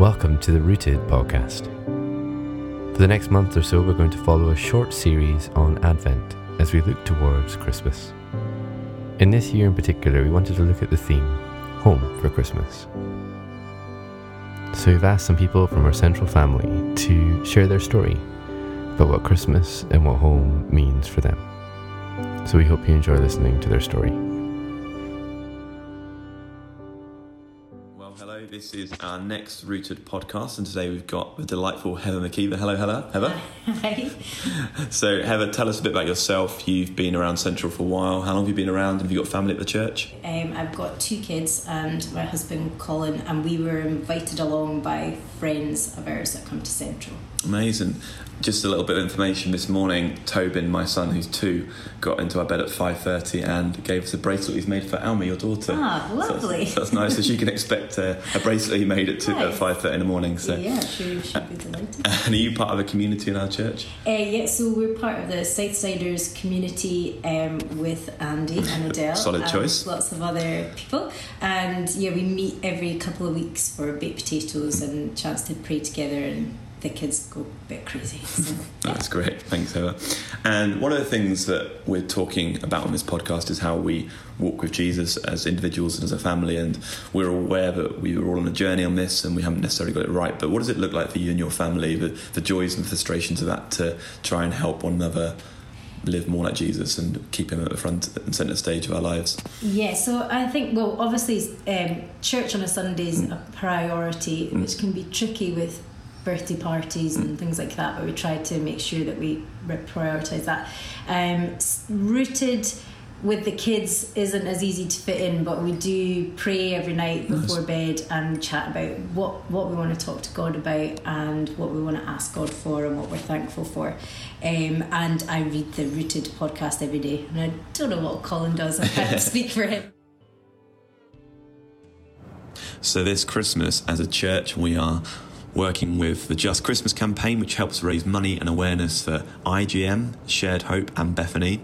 Welcome to the Rooted podcast. For the next month or so, we're going to follow a short series on Advent as we look towards Christmas. In this year in particular, we wanted to look at the theme Home for Christmas. So we've asked some people from our central family to share their story about what Christmas and what home means for them. So we hope you enjoy listening to their story. This is our next Rooted podcast, and today we've got the delightful Heather Maciver. Hello, Heather. Heather. Hi. So, Heather, tell us a bit about yourself. You've been around Central for a while. How long have you been around? Have you got family at the church? Um, I've got two kids and my husband Colin, and we were invited along by friends of ours that come to Central. Amazing. Just a little bit of information this morning. Tobin, my son, who's two, got into our bed at five thirty and gave us a bracelet he's made for Alma, your daughter. Ah, lovely. So that's, nice. So she can expect uh, a bracelet he made at, two, at Nice. five thirty in the morning. So, Yeah, sure, should be delighted. and are you part of a community in our church? Uh, yeah, so we're part of the Southsiders community um, with Andy and Adele. Solid and choice. Lots of other people. And yeah, we meet every couple of weeks for baked potatoes and chance to pray together, and the kids go a bit crazy. So, yeah. That's great. Thanks, Heather. And one of the things that we're talking about on this podcast is how we walk with Jesus as individuals and as a family. And we're aware that we were all on a journey on this and we haven't necessarily got it right. But what does it look like for you and your family, the, the joys and frustrations of that to try and help one another live more like Jesus and keep him at the front and centre stage of our lives? Yeah, so I think, well, obviously, um, church on a Sunday is Mm. a priority, which can be tricky with birthday parties and things like that, but we try to make sure that we prioritise that. Um, rooted with the kids isn't as easy to fit in, but we do pray every night before bed and chat about what, what we want to talk to God about and what we want to ask God for and what we're thankful for. Um, and I read the Rooted podcast every day, and I don't know what Colin does, I can't speak for him. So, this Christmas, as a church, we are working with the Just Christmas campaign, which helps raise money and awareness for IGM, Shared Hope, and Bethany.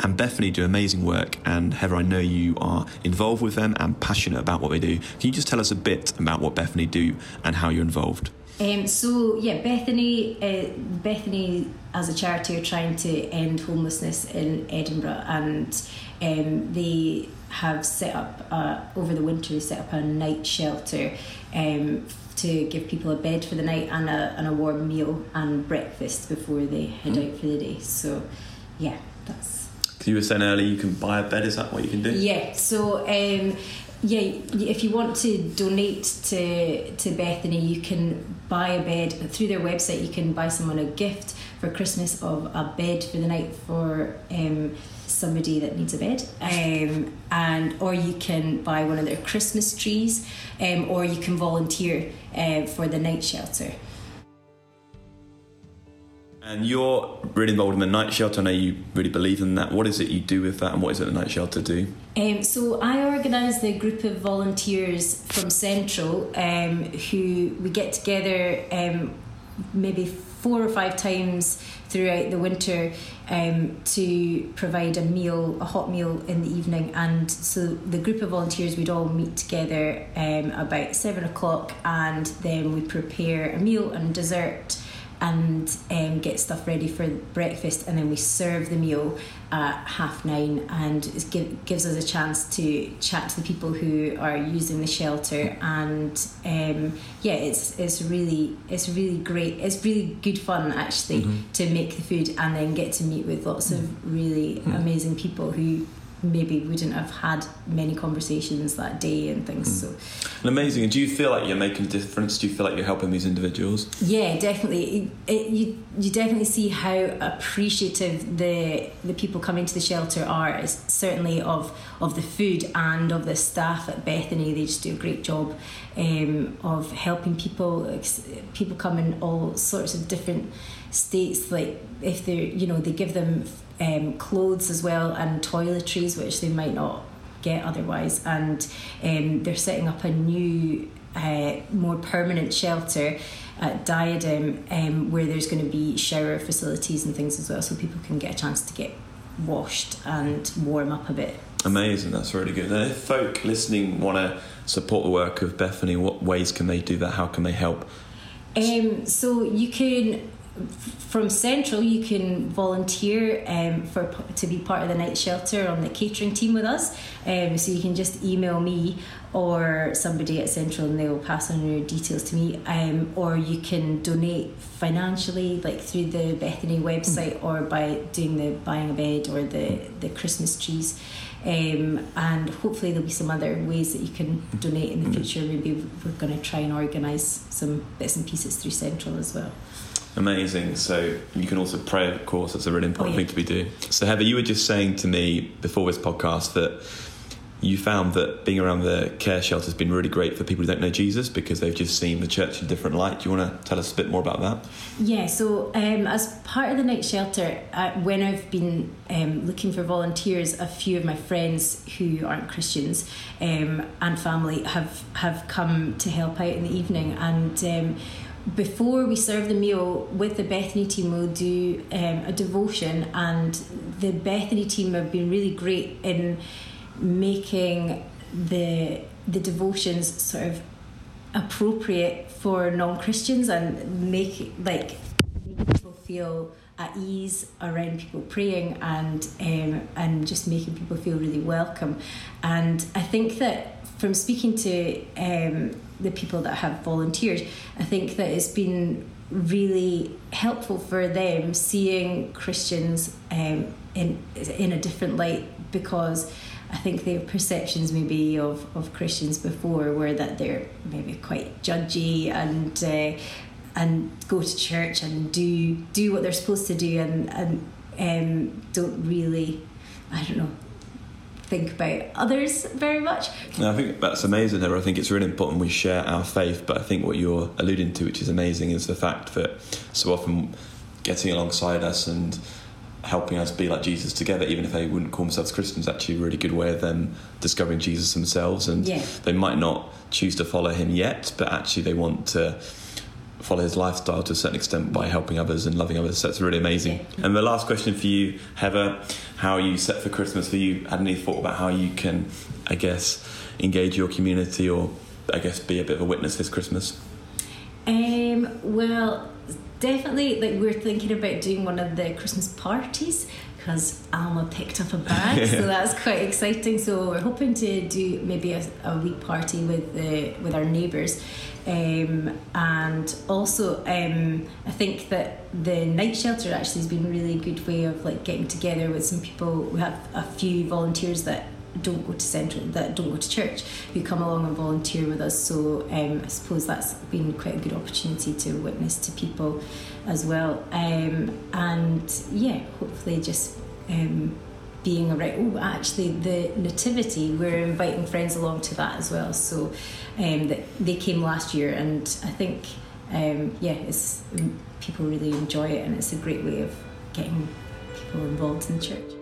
And Bethany do amazing work, and Heather, I know you are involved with them and passionate about what they do. Can you just tell us a bit about what Bethany do and how you're involved? Um, so yeah, Bethany, uh, Bethany as a charity are trying to end homelessness in Edinburgh, and um, they have set up uh, over the winter. They set up a night shelter um, to give people a bed for the night and a and a warm meal and breakfast before they head out for the day. So yeah, that's You were saying earlier you can buy a bed, is that what you can do? yeah. So um, yeah, if you want to donate to to Bethany, you can buy a bed through their website. You can buy someone a gift for Christmas of a bed for the night for um, somebody that needs a bed, um, and or you can buy one of their Christmas trees, um, or you can volunteer uh, for the night shelter. And you're really involved in the night shelter. I know you really believe in that. What is it you do with that, and what is it the night shelter do? Um, so I organise the group of volunteers from Central um, who we get together um, maybe four or five times throughout the winter um, to provide a meal, a hot meal in the evening. And so the group of volunteers would all meet together um, about seven o'clock, and then we prepare a meal and dessert and um, get stuff ready for breakfast, and then we serve the meal at half nine, and it give, gives us a chance to chat to the people who are using the shelter, and um, yeah, it's it's really it's really great. It's really good fun actually to make the food and then get to meet with lots of really amazing people who maybe wouldn't have had many conversations that day and things. So. And amazing. And do you feel like you're making a difference? Do you feel like you're helping these individuals? Yeah, definitely. It, it, you you definitely see how appreciative the the people coming to the shelter are. It's certainly of of the food and of the staff at Bethany. They just do a great job um, of helping people. People come in all sorts of different states. Like if they're you know they give them um, clothes as well and toiletries, which they might not get otherwise. And um, they're setting up a new, uh, more permanent shelter at Diadem um, where there's going to be shower facilities and things as well, so people can get a chance to get washed and warm up a bit. Amazing, that's really good. And if folk listening want to support the work of Bethany, what ways can they do that? How can they help? Um, so you can from Central, you can volunteer um, for to be part of the night shelter on the catering team with us. Um, so you can just email me or somebody at Central, and they will pass on your details to me. Um, or you can donate financially, like through the Bethany website, or by doing the buying a bed or the the Christmas trees. Um, and hopefully there'll be some other ways that you can donate in the future. Maybe we're going to try and organise some bits and pieces through Central as well. Amazing. So you can also pray, of course. That's a really important Oh, yeah. thing to be doing. So Heather, you were just saying to me before this podcast that you found that being around the care shelter has been really great for people who don't know Jesus because they've just seen the church in a different light. Do you want to tell us a bit more about that? Yeah, so um, as part of the night shelter, uh, when I've been um, looking for volunteers, a few of my friends who aren't Christians um, and family have have come to help out in the evening. And um, before we serve the meal with the Bethany team, we'll do um, a devotion, and the Bethany team have been really great in making the the devotions sort of appropriate for non-christians and make like people feel at ease around people praying and um, and just making people feel really welcome. And i think that from speaking to um, the people that have volunteered i think that it's been really helpful for them seeing christians um, in in a different light because I think their perceptions maybe of, of Christians before were that they're maybe quite judgy and uh, and go to church and do do what they're supposed to do and and um, don't really I don't know think about others very much. No, I think that's amazing, Heather. I think it's really important we share our faith, but I think what you're alluding to, which is amazing, is the fact that so often getting alongside us and helping us be like Jesus together, even if they wouldn't call themselves Christians, is actually a really good way of them discovering Jesus themselves. And Yeah. they might not choose to follow him yet, but actually they want to follow his lifestyle to a certain extent by helping others and loving others. So it's really amazing. And the last question for you, Heather, how are you set for Christmas? Have you had any thought about how you can, I guess, engage your community or I guess be a bit of a witness this Christmas? Um, well, definitely, like we're thinking about doing one of the Christmas parties because Alma picked up a bag, so that's quite exciting. So we're hoping to do maybe a, a wee party with the with our neighbours. Um, and also, um, I think that the night shelter actually has been a really good way of like getting together with some people. We have a few volunteers that don't go to central that don't go to church who come along and volunteer with us. So um, I suppose that's been quite a good opportunity to witness to people as well. Um, and yeah hopefully just um, being around oh actually the nativity we're inviting friends along to that as well. So um, that they came last year and I think um, yeah it's people really enjoy it and it's a great way of getting people involved in church